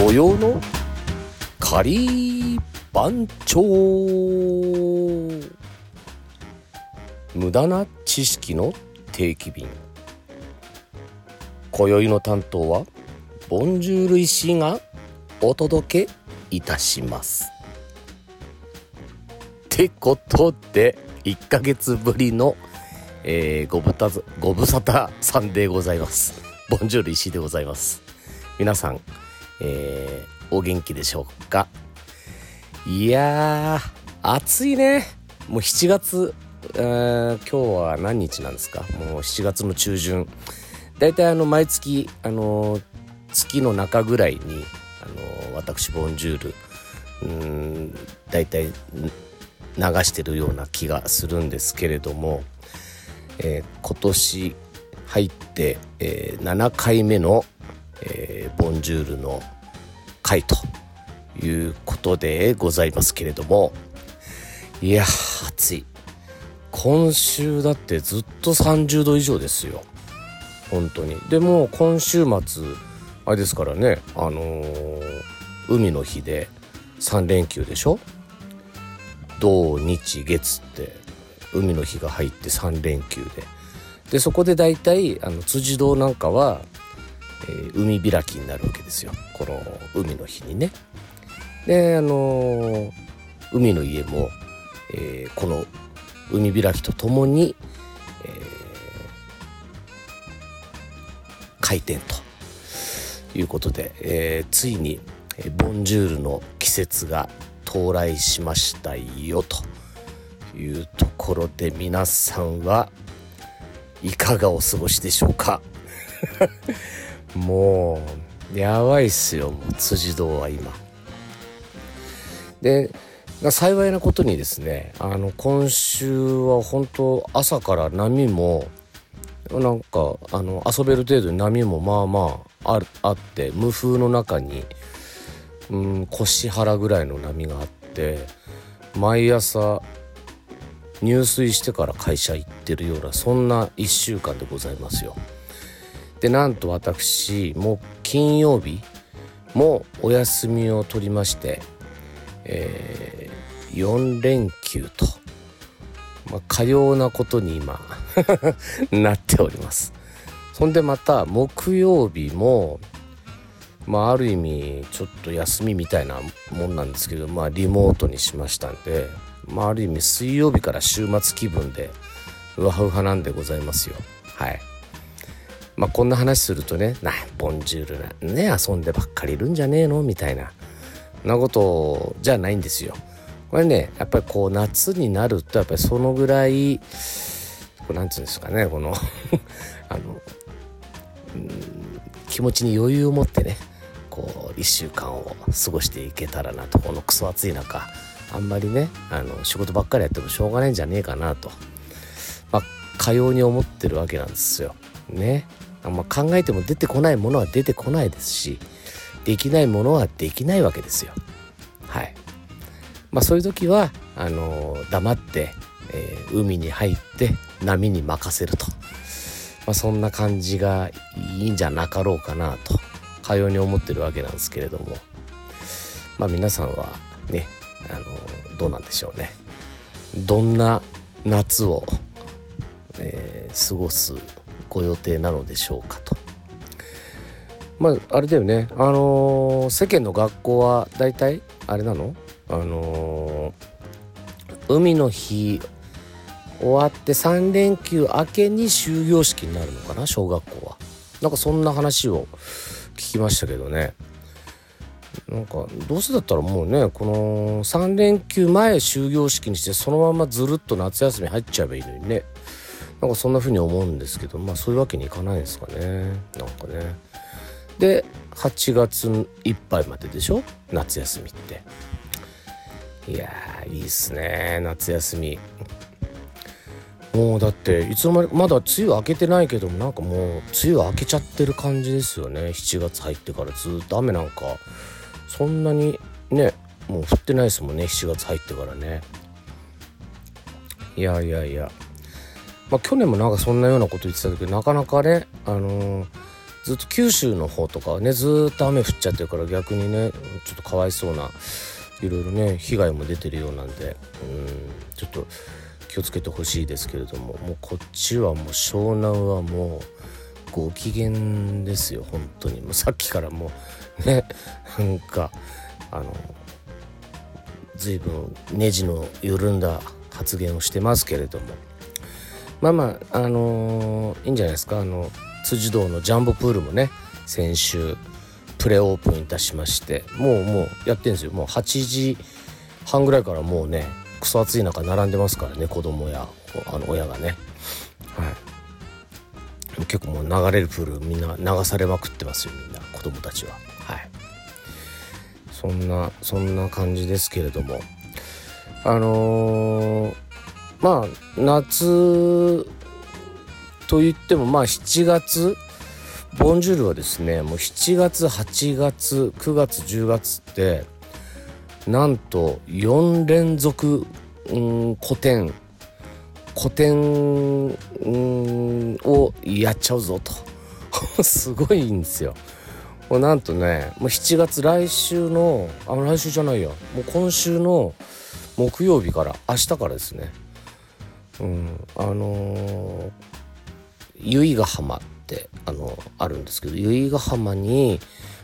土曜のカリー番長。無駄な知識の定期便。今宵の担当はボンジュール石がお届けいたします。ってことで1ヶ月ぶりの、えー、ごぶたご無沙汰さんでございます。ボンジュール石でございます。皆さんえー、お元気でしょうか？いや暑いね。もう7月、えー、今日は何日なんですか？もう7月の中旬。だいたいあの毎月あの月の中ぐらいにあの私ボンジュールうんだいたい流してるような気がするんですけれども、えー、今年入って、えー、7回目のえー、ボンジュールの回ということでございますけれどもいや暑い。今週だってずっと30度以上ですよ。本当に。でも今週末あれですからねあのー、海の日で3連休でしょ？土日月って海の日が入って3連休で。でそこで大体あの辻堂なんかはえー、海開きになるわけですよこの海の日にね。であのー、海の家も、えー、この海開きとともに、えー、開店ということで、えー、ついにえボンジュールの季節が到来しましたよというところで皆さんはいかがお過ごしでしょうか？もうやばいっすよもう辻堂は今。で幸いなことにですねあの今週は本当朝から波もなんかあの遊べる程度に波もまあまああるあって無風の中にうん腰腹ぐらいの波があって毎朝入水してから会社行ってるようなそんな1週間でございますよ。でなんと私もう金曜日もお休みを取りまして、えー、4連休と、まあ、かようなことに今 なっております。そんでまた木曜日もまあある意味ちょっと休みみたいなもんなんですけどまあリモートにしましたんでまあある意味水曜日から週末気分でウハウハなんでございますよ。はい。まあ、こんな話するとね「なボンジュールなね遊んでばっかりいるんじゃねえの?」みたいななことじゃないんですよ。これねやっぱりこう夏になるとやっぱりそのぐらいこなんていうんですかねこの あの気持ちに余裕を持ってねこう1週間を過ごしていけたらなとこのクソ暑い中あんまりねあの仕事ばっかりやってもしょうがないんじゃねえかなと、まあ、かように思ってるわけなんですよ。ね。まあ、考えても出てこないものは出てこないですしできないものはできないわけですよ。はいまあ、そういう時はあの、黙って、えー、海に入って波に任せると、まあ、そんな感じがいいんじゃなかろうかなとかように思ってるわけなんですけれどもまあ皆さんはねあの、どうなんでしょうね。どんな夏を、えー、過ごすご予定なのでしょうかと。まああれだよね。あのー世間の学校は大体あれなの？あのー海の日終わって3連休明けに終業式になるのかな？小学校は。なんかそんな話を聞きましたけどね。なんかどうせだったらもうねこの3連休前終業式にしてそのままずるっと夏休み入っちゃえばいいのにね。なんかそんな風に思うんですけどまあそういうわけにいかないんですかね。なんかね。で8月いっぱいまででしょ？夏休みって。いやーいいっすね。夏休み。もうだっていつの間にまだ梅雨明けてないけどもなんかもう梅雨明けちゃってる感じですよね。7月入ってから。ずっと雨なんかそんなにねもう降ってないですもんね。7月入ってからね。いやいやいや。まあ去年もなんかそんなようなこと言ってたけどなかなかねあのーずっと九州の方とかはねずっと雨降っちゃってるから逆にねちょっとかわいそうないろいろね被害も出てるようなんでうんちょっと気をつけてほしいですけれどももうこっちはもう湘南はもうご機嫌ですよ本当に。もうさっきからもうねなんかあの随分ネジの緩んだ発言をしてますけれども。まあまああのーいいんじゃないですか。あの辻堂のジャンボプールもね先週プレオープンいたしましてもうもうやってるんですよ。もう8時半ぐらいからもうねクソ暑い中並んでますからね子供やあの親がね。はい。結構もう流れるプールみんな流されまくってますよみんな子供たちは。はい。そんなそんな感じですけれども。あのーまあ夏と言ってもまあ7月ボンジュールはですねもう7月8月9月10月ってなんと4連続、うん、古典古典、うん、をやっちゃうぞと。すごいんですよ。もうなんとねもう7月来週のあ来週じゃないや。もう今週の木曜日から明日からですね。うん。あの由比ヶ浜ってあのあるんですけど由比ヶ浜に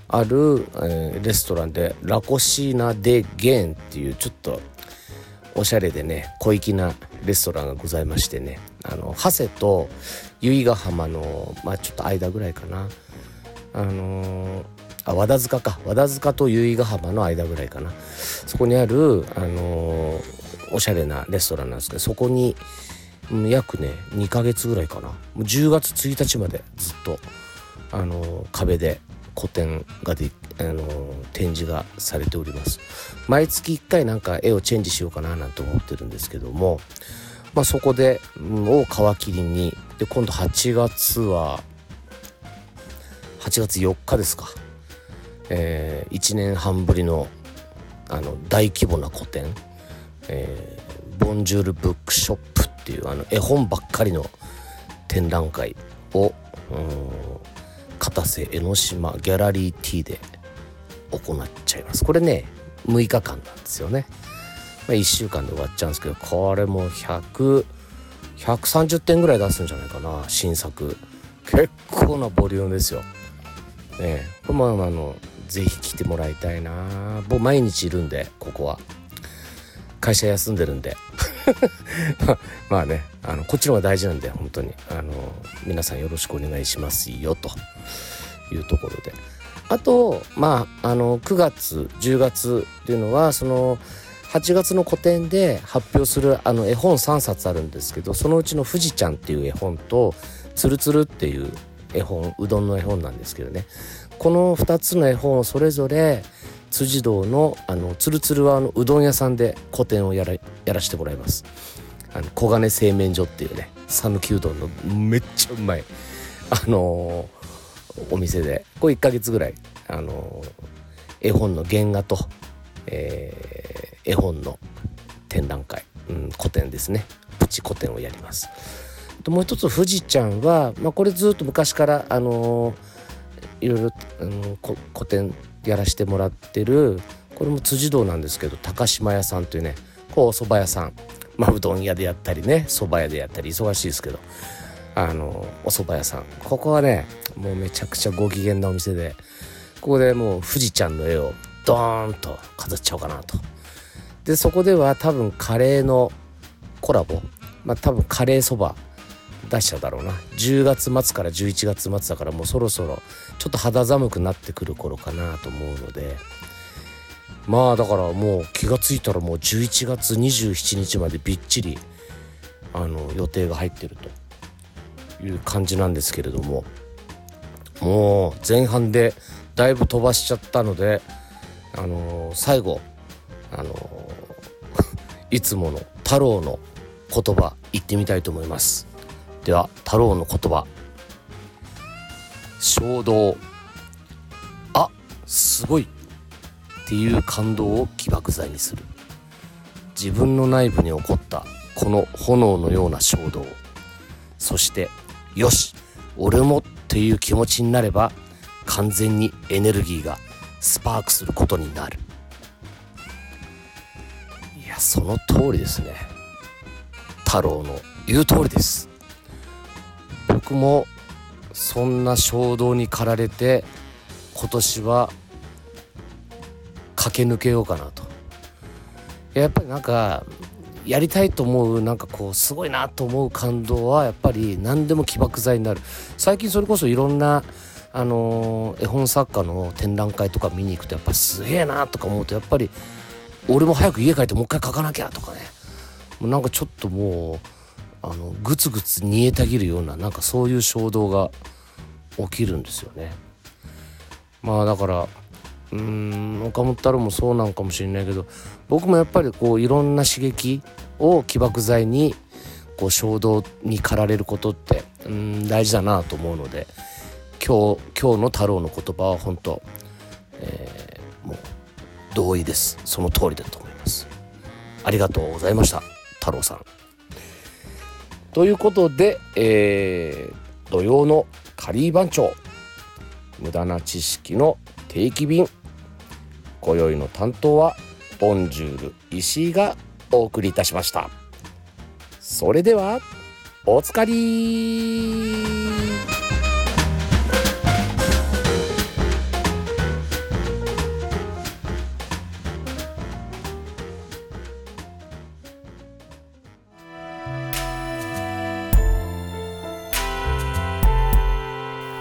ある、えーレストランでラコシーナ・デ・ゲンっていうちょっとおしゃれでね小粋なレストランがございましてねあの長谷と由比ヶ浜のまあちょっと間ぐらいかな。あのーあ和田塚か。和田塚と由比ヶ浜の間ぐらいかな。そこにある、あのーおしゃれなレストランなんですけどそこに約ね2ヶ月ぐらいかな。10月1日までずっとあの壁で個展がで、あの展示がされております。毎月1回なんか絵をチェンジしようかななんて思ってるんですけどもまあそこで、うんを皮切りにで今度8月は8月4日ですか、えー1年半ぶりのあの大規模な個展、えーボンジュールブックショップっていうあの絵本ばっかりの展覧会を片瀬江ノ島ギャラリー T で行っちゃいます。これね6日間なんですよね、まあ、1週間で終わっちゃうんですけどこれも100 130点ぐらい出すんじゃないかな新作。結構なボリュームですよ。ねえ。これもあのぜひ来てもらいたいな。僕毎日いるんでここは。会社休んでるんで。まあねあのこっちの方が大事なんで本当に。あの皆さんよろしくお願いしますよと。いうところで。あとまああの9月10月っていうのはその8月の個展で発表するあの絵本3冊あるんですけどそのうちの「富士ちゃん」っていう絵本と「つるつる」っていう絵本うどんの絵本なんですけどね。この2つの絵本をそれぞれ辻堂のあのつるつるはあのうどん屋さんで個展をやらやらせてもらいます。あの小金製麺所っていうね讃岐うどんのめっちゃうまいあのーお店でこれ1ヶ月ぐらいあのー絵本の原画と、えー絵本の展覧会、うん、個展ですね。プチ個展をやります。ともう一つ富士ちゃんは、まあ、これずっと昔からあのーいろいろ、うん、個展やらしてもらってるこれも辻堂なんですけど高島屋さんというねこうお蕎麦屋さん。まあうどん屋でやったりね蕎麦屋でやったり忙しいですけどあのお蕎麦屋さん。ここはねもうめちゃくちゃご機嫌なお店でここでもう富士ちゃんの絵をドーンと飾っちゃおうかなと。でそこでは多分カレーのコラボまあ多分カレーそば出しちゃうだろうな。10月末から11月末だからもうそろそろちょっと肌寒くなってくる頃かなと思うので。まあだからもう気が付いたらもう11月27日までびっちりあの予定が入ってるという感じなんですけれども。もう前半でだいぶ飛ばしちゃったのであの最後あの いつもの太郎の言葉言ってみたいと思います。では太郎の言葉。衝動。あすごい。っていう感動を起爆剤にする。自分の内部に起こったこの炎のような衝動。そしてよし俺もっていう気持ちになれば完全にエネルギーがスパークすることになる。いやその通りですね。太郎の言う通りです。僕もそんな衝動に駆られて今年は駆け抜けようかなと。やっぱりなんかやりたいと思うなんかこうすごいなと思う感動はやっぱり何でも起爆剤になる。最近それこそいろんなあの絵本作家の展覧会とか見に行くとやっぱすげえなとか思うとやっぱり俺も早く家帰ってもう一回書かなきゃとかね。もうなんかちょっともうあのグツグツ煮えたぎるようななんかそういう衝動が起きるんですよね。まあだからうん岡本太郎もそうなんかもしれないけど僕もやっぱりこういろんな刺激を起爆剤にこう衝動に駆られることってうん大事だなと思うので今日今日の太郎の言葉は本当、えーもう同意です。その通りだと思います。ありがとうございました太郎さん。ということで、えー土曜のカリー番長無駄な知識の定期便今宵の担当はボンジュール石井がお送りいたしました。それではおつかり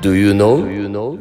Do you know? Do you know?